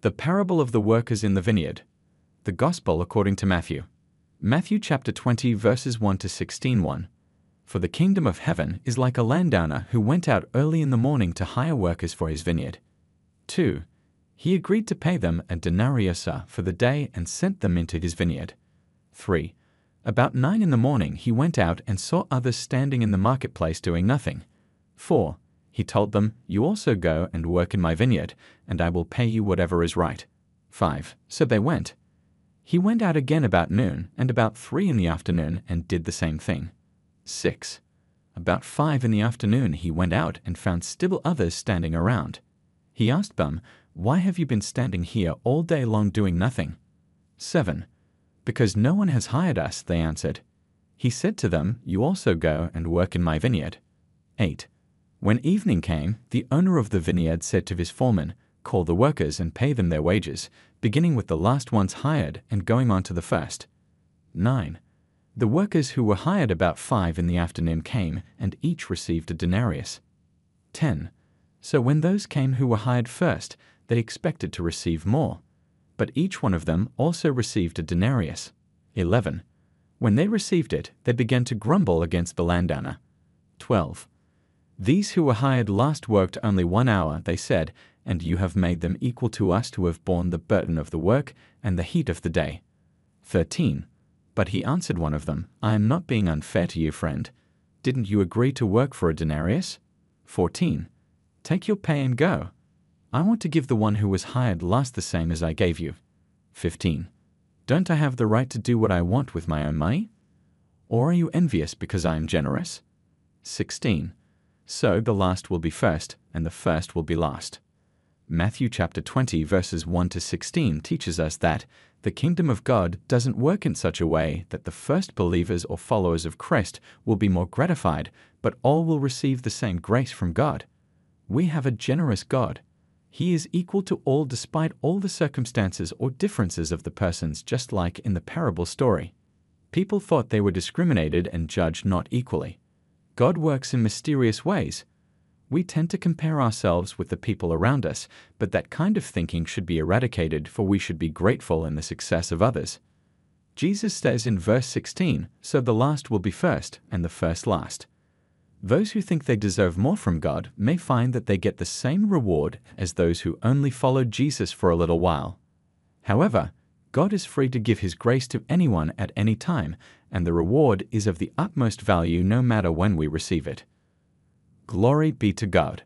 The parable of the workers in the vineyard. The Gospel according to Matthew. Matthew chapter 20 verses 1 to 16 1. For the kingdom of heaven is like a landowner who went out early in the morning to hire workers for his vineyard. 2. He agreed to pay them a denarius for the day and sent them into his vineyard. 3. About nine in the morning he went out and saw others standing in the marketplace doing nothing. 4. He told them, You also go and work in my vineyard, and I will pay you whatever is right. 5. So they went. He went out again about noon, and about three in the afternoon, and did the same thing. 6. About five in the afternoon he went out and found still others standing around. He asked them, Why have you been standing here all day long doing nothing? 7. Because no one has hired us, they answered. He said to them, You also go and work in my vineyard. 8. When evening came, the owner of the vineyard said to his foreman, Call the workers and pay them their wages, beginning with the last ones hired and going on to the first. 9. The workers who were hired about five in the afternoon came, and each received a denarius. 10. So when those came who were hired first, they expected to receive more. But each one of them also received a denarius. 11. When they received it, they began to grumble against the landowner. 12. These who were hired last worked only one hour, they said, and you have made them equal to us who have borne the burden of the work and the heat of the day. 13. But he answered one of them, I am not being unfair to you, friend. Didn't you agree to work for a denarius? 14. Take your pay and go. I want to give the one who was hired last the same as I gave you. 15. Don't I have the right to do what I want with my own money? Or are you envious because I am generous? 16. So the last will be first, and the first will be last. Matthew chapter 20 verses 1 to 16 teaches us that the kingdom of God doesn't work in such a way that the first believers or followers of Christ will be more gratified, but all will receive the same grace from God. We have a generous God. He is equal to all despite all the circumstances or differences of the persons, just like in the parable story. People thought they were discriminated and judged not equally. God works in mysterious ways. We tend to compare ourselves with the people around us, but that kind of thinking should be eradicated, for we should be grateful in the success of others. Jesus says in verse 16, So the last will be first, and the first last. Those who think they deserve more from God may find that they get the same reward as those who only followed Jesus for a little while. However, God is free to give His grace to anyone at any time, and the reward is of the utmost value no matter when we receive it. Glory be to God.